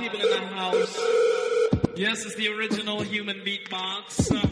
In the house. Yes, it's the original human beatbox.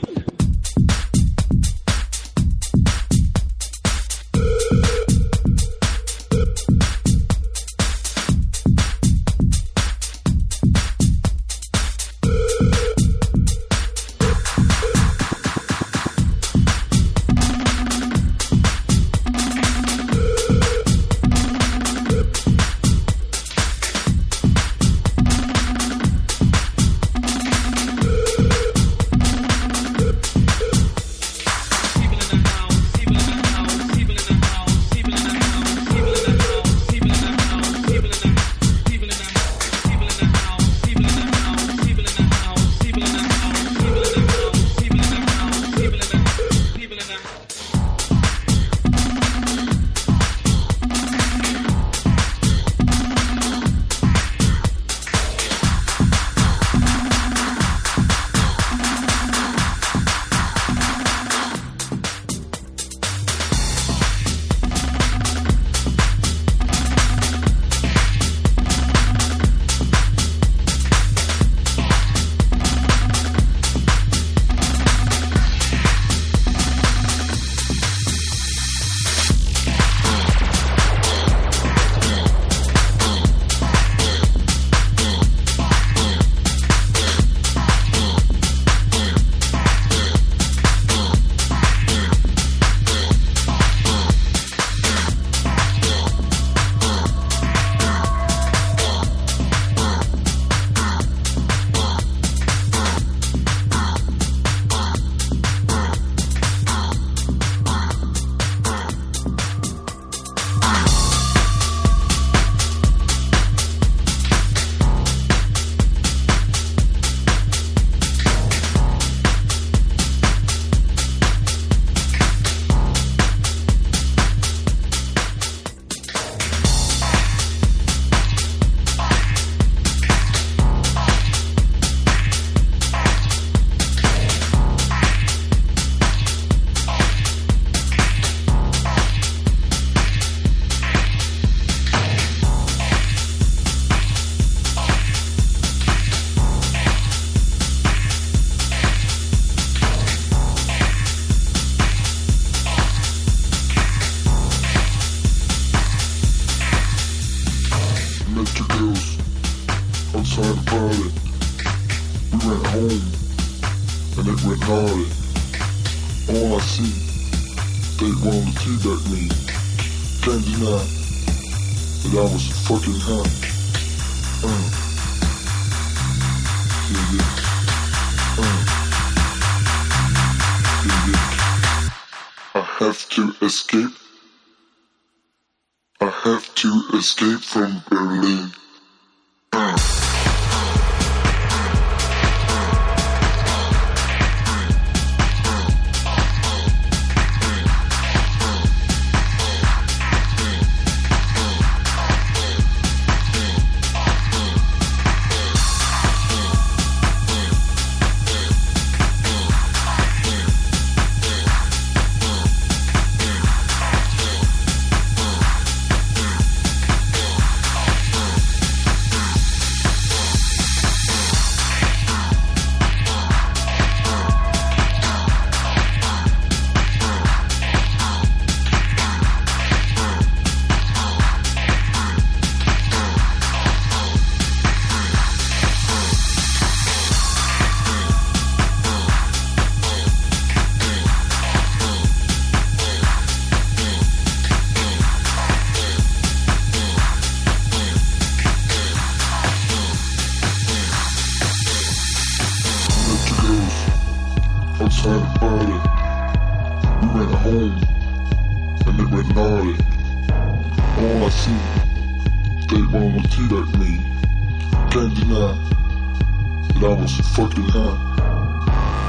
levels, fucking hot.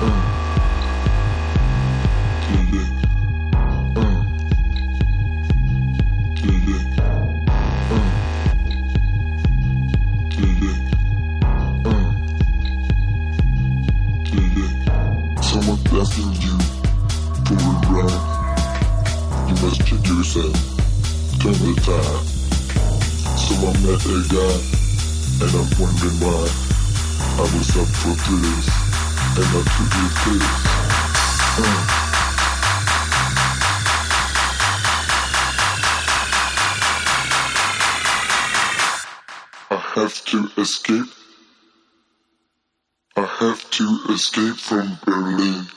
Mm. And I. Uh. I have to escape. I have to escape from Berlin.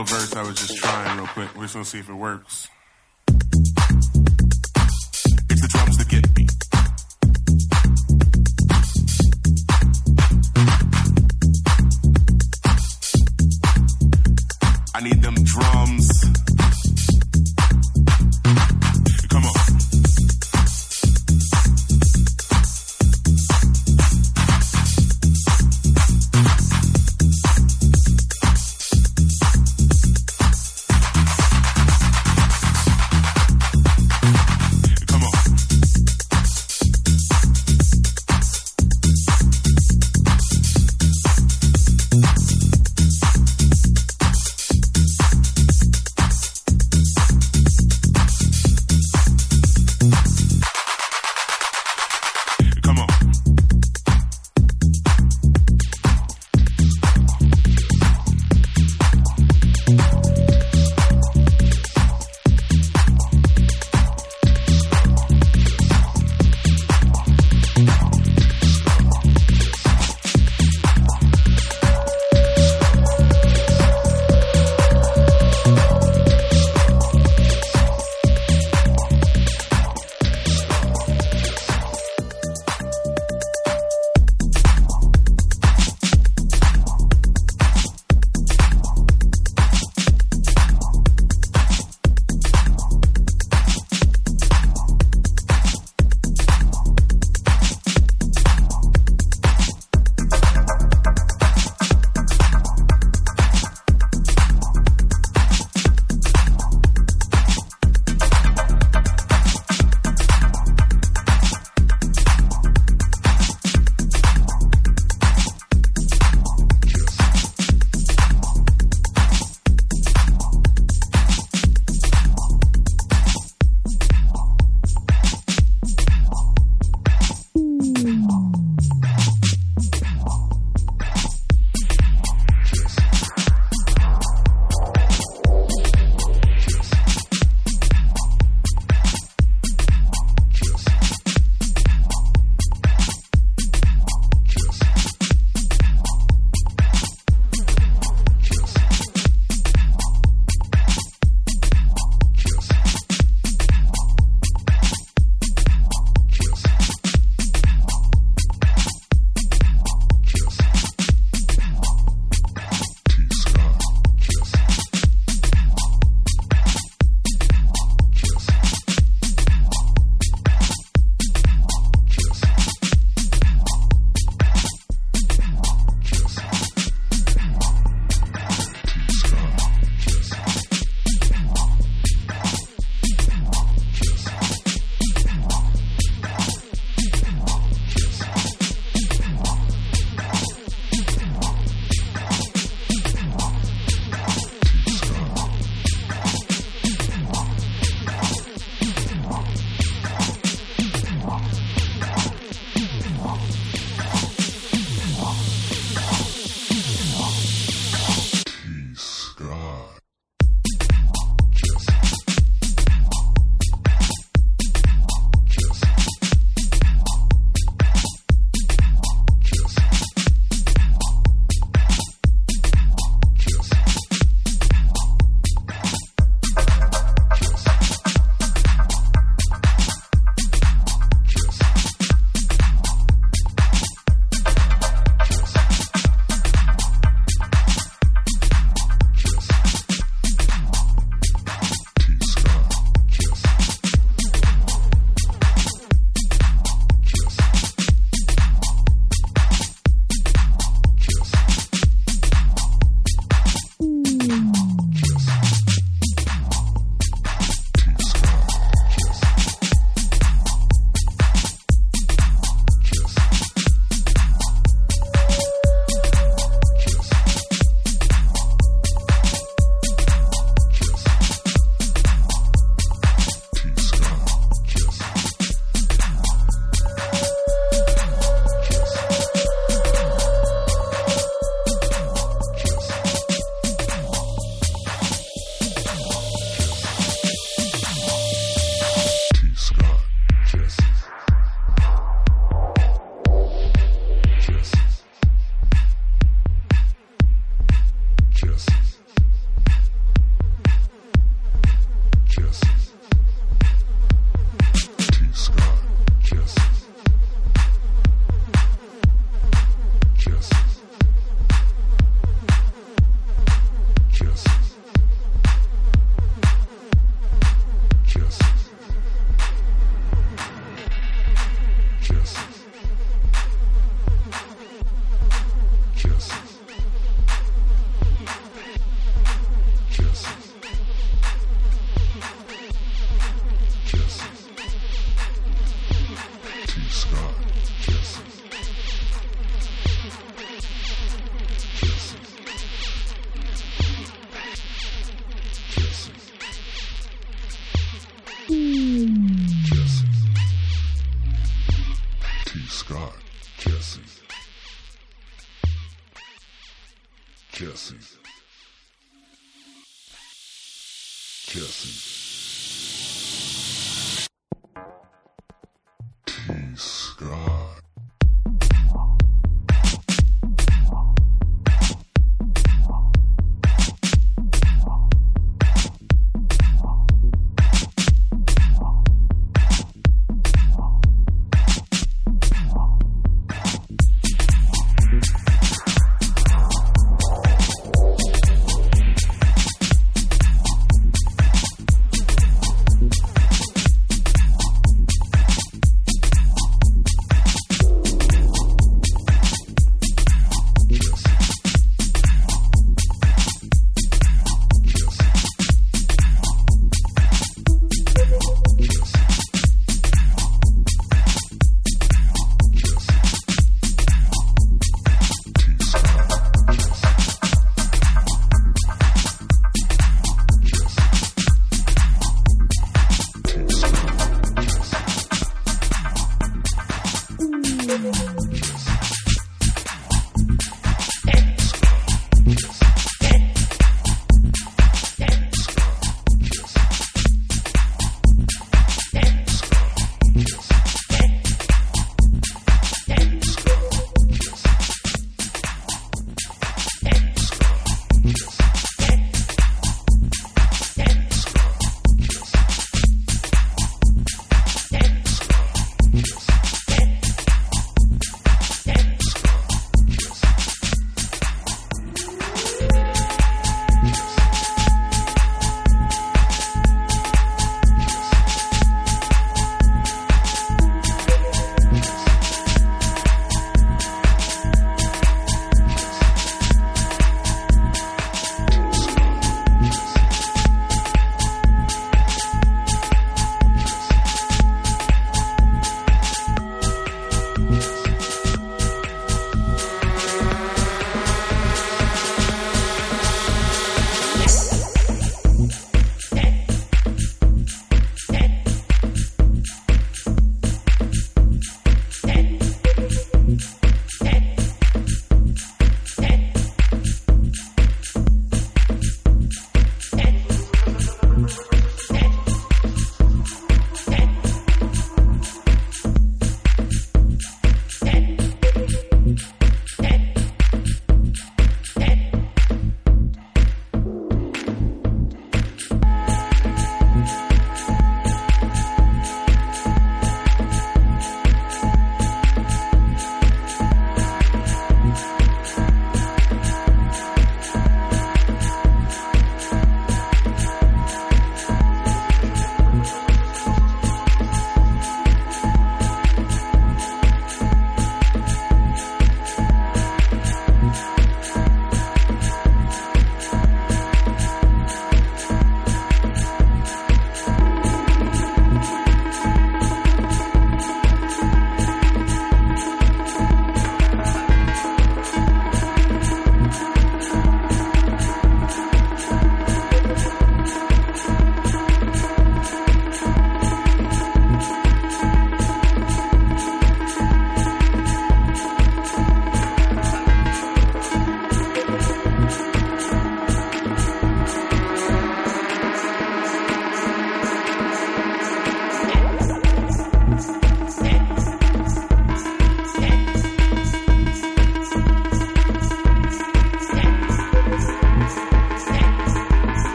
Little verse I was just trying real quick. We're just gonna see if it works.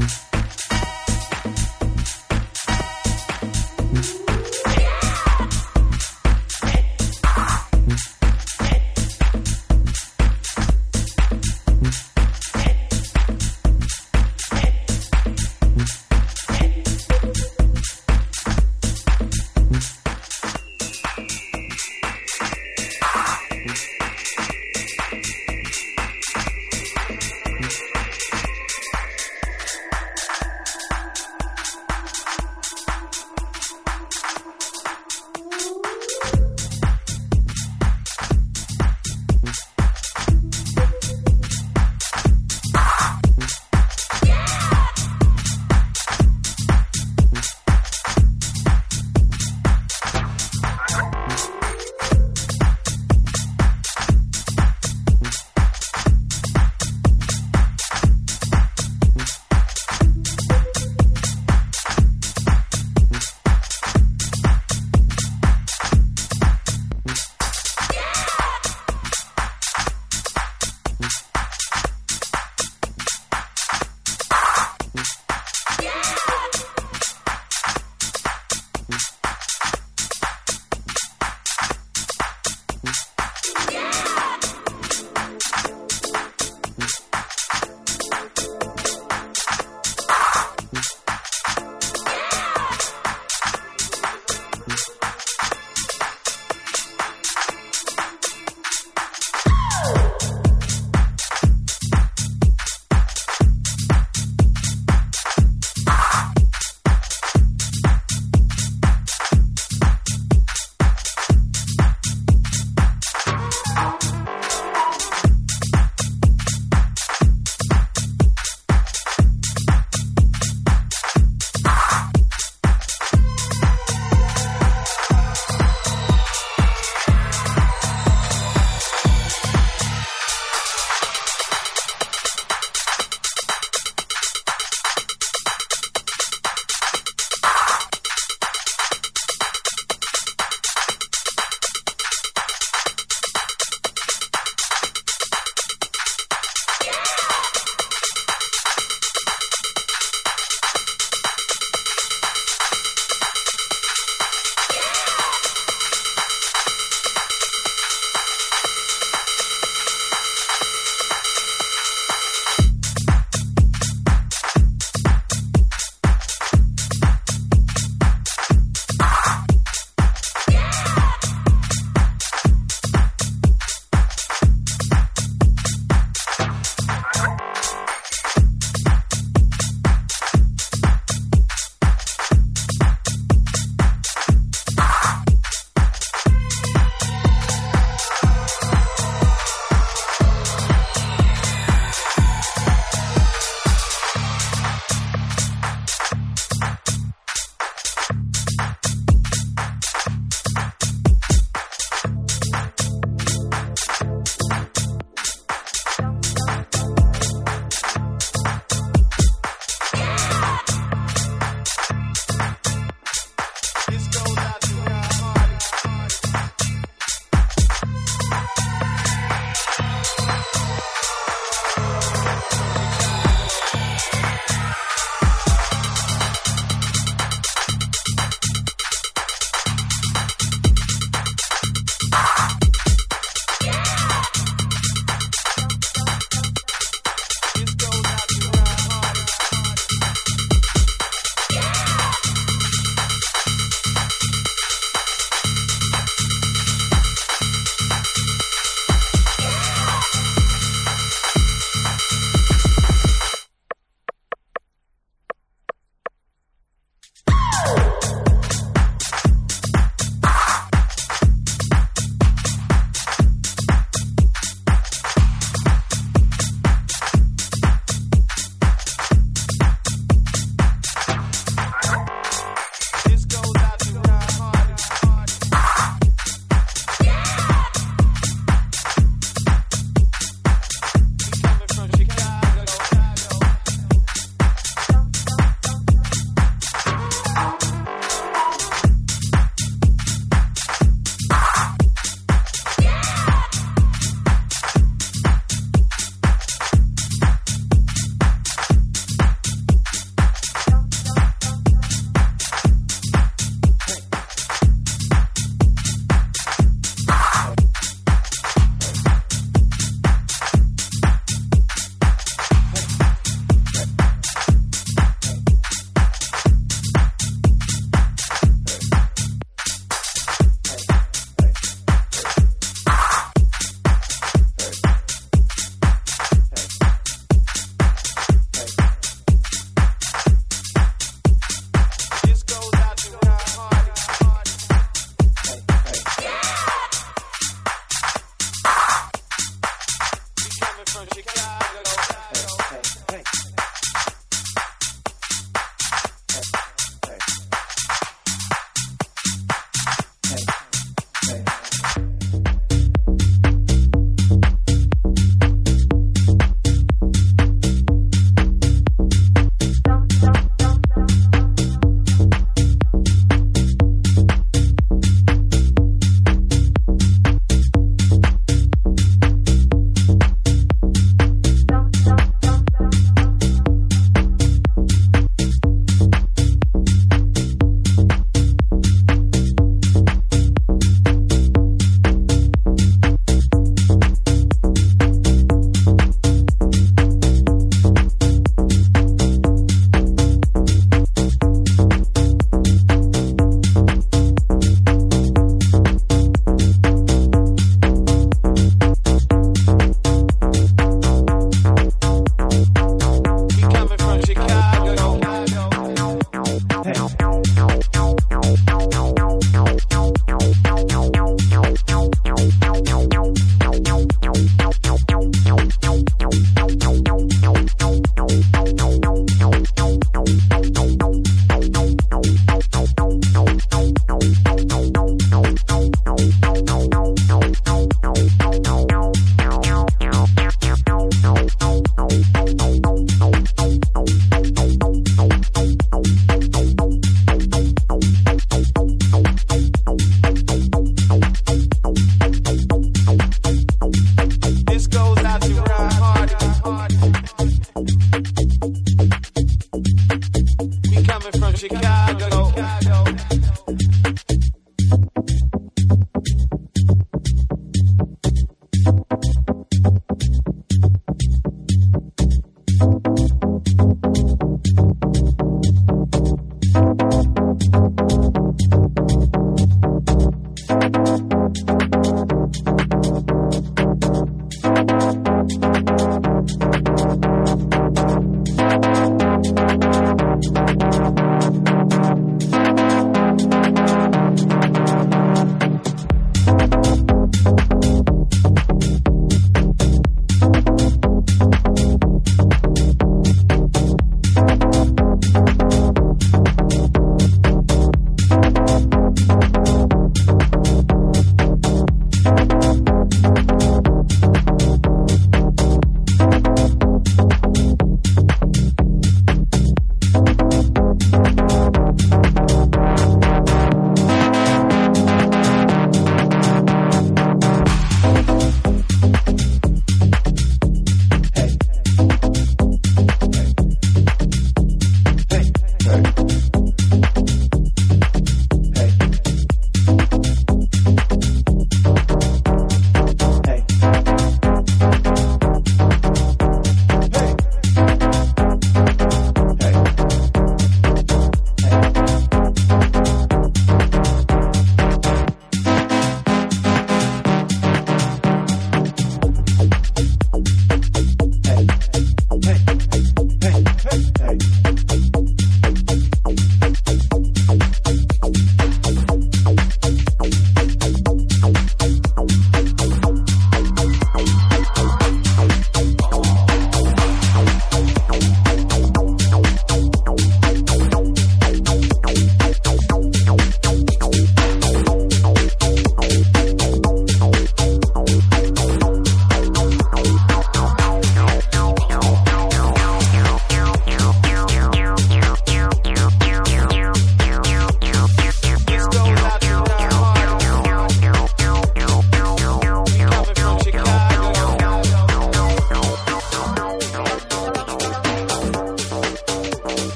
Mm-hmm.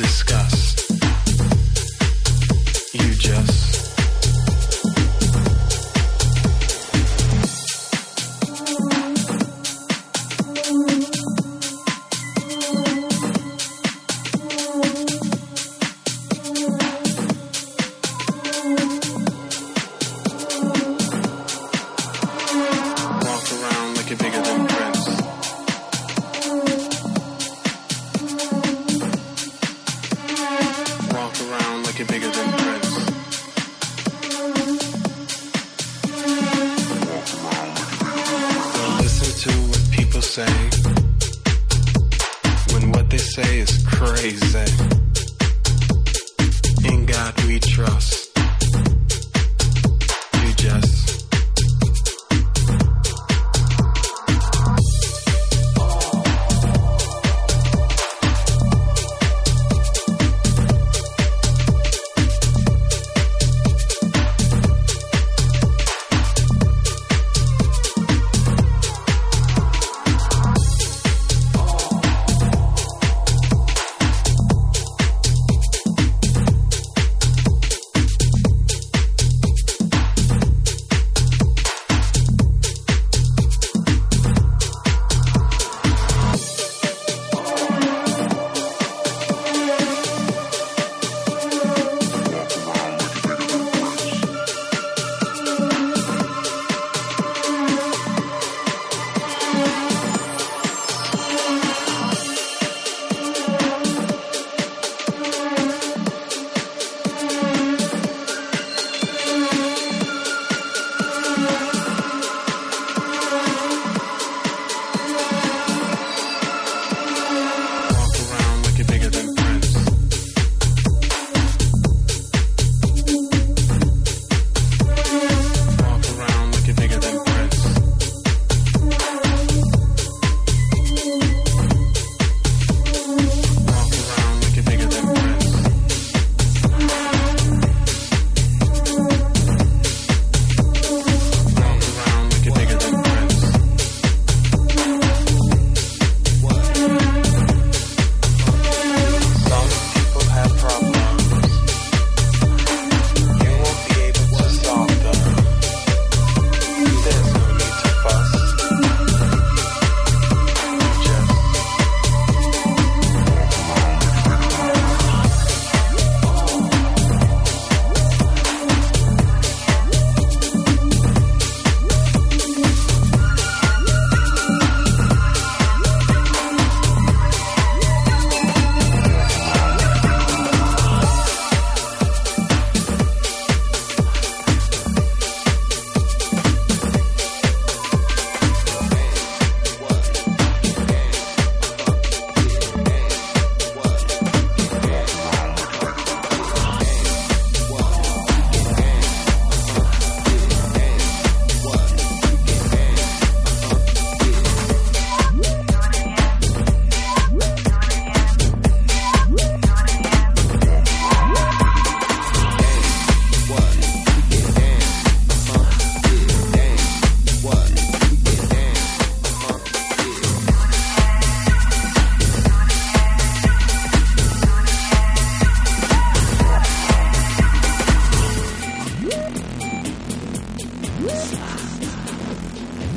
You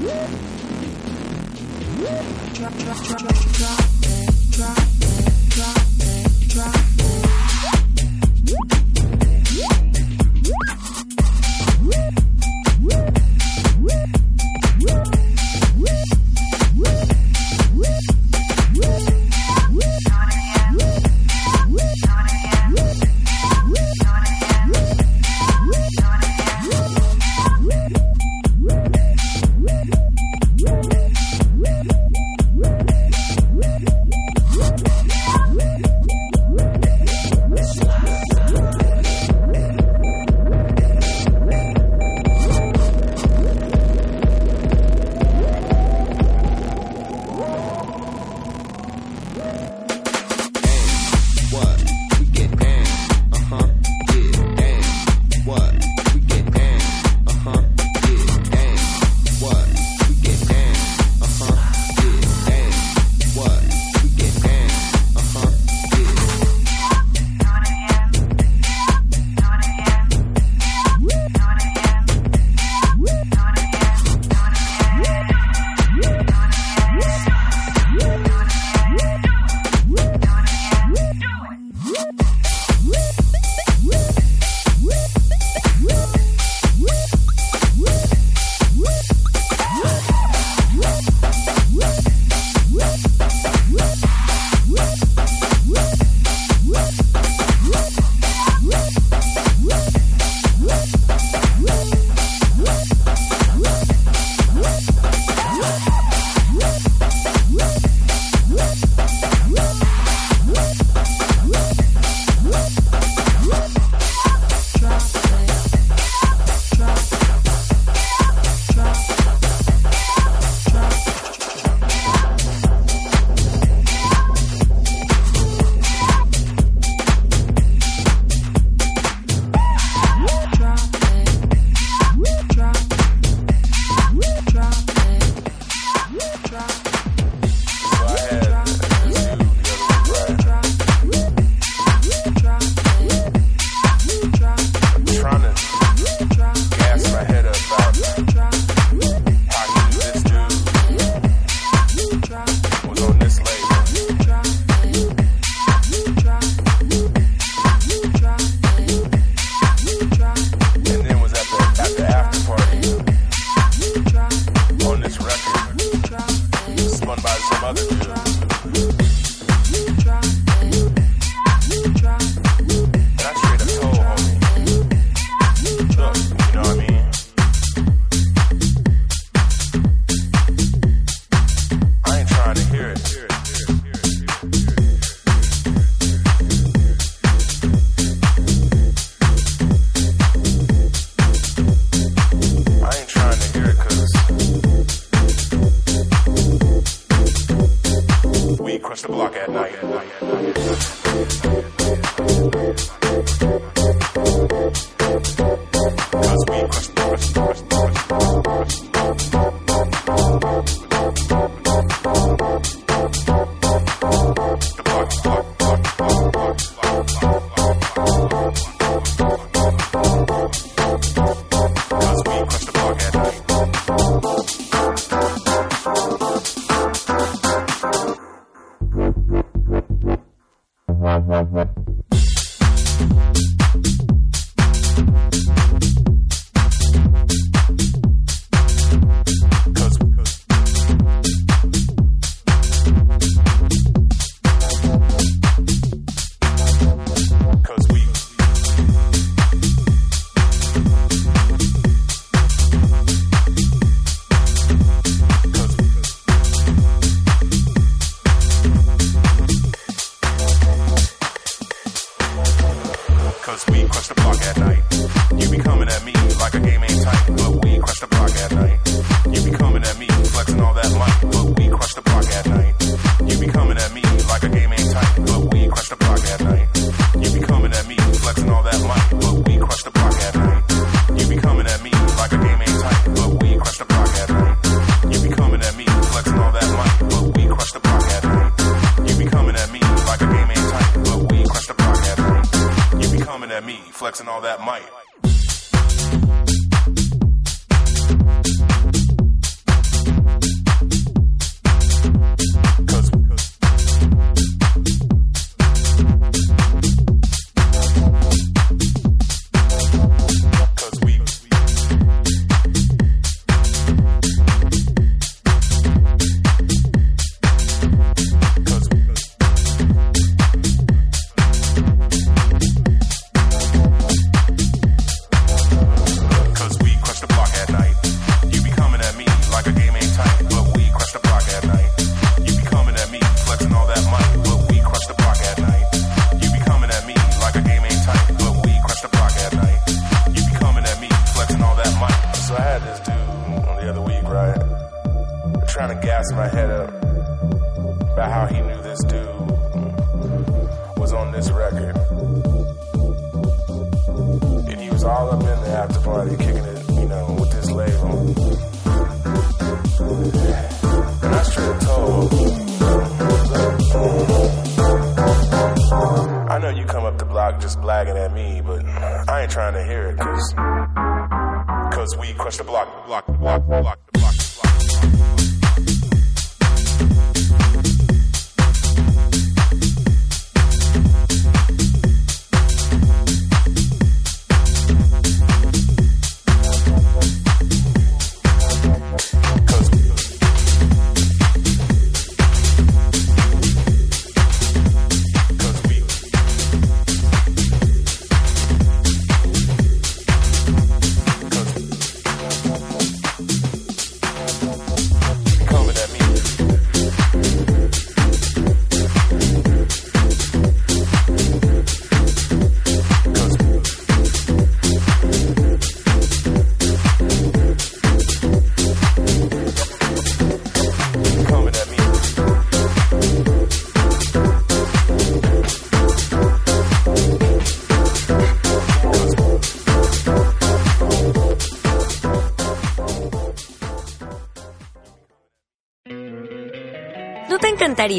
Woo! party, kicking it, you know, with this label. And I straight told I know you come up the block just blagging at me, but I ain't trying to hear it, cause, cause we crush the block, block, block, block.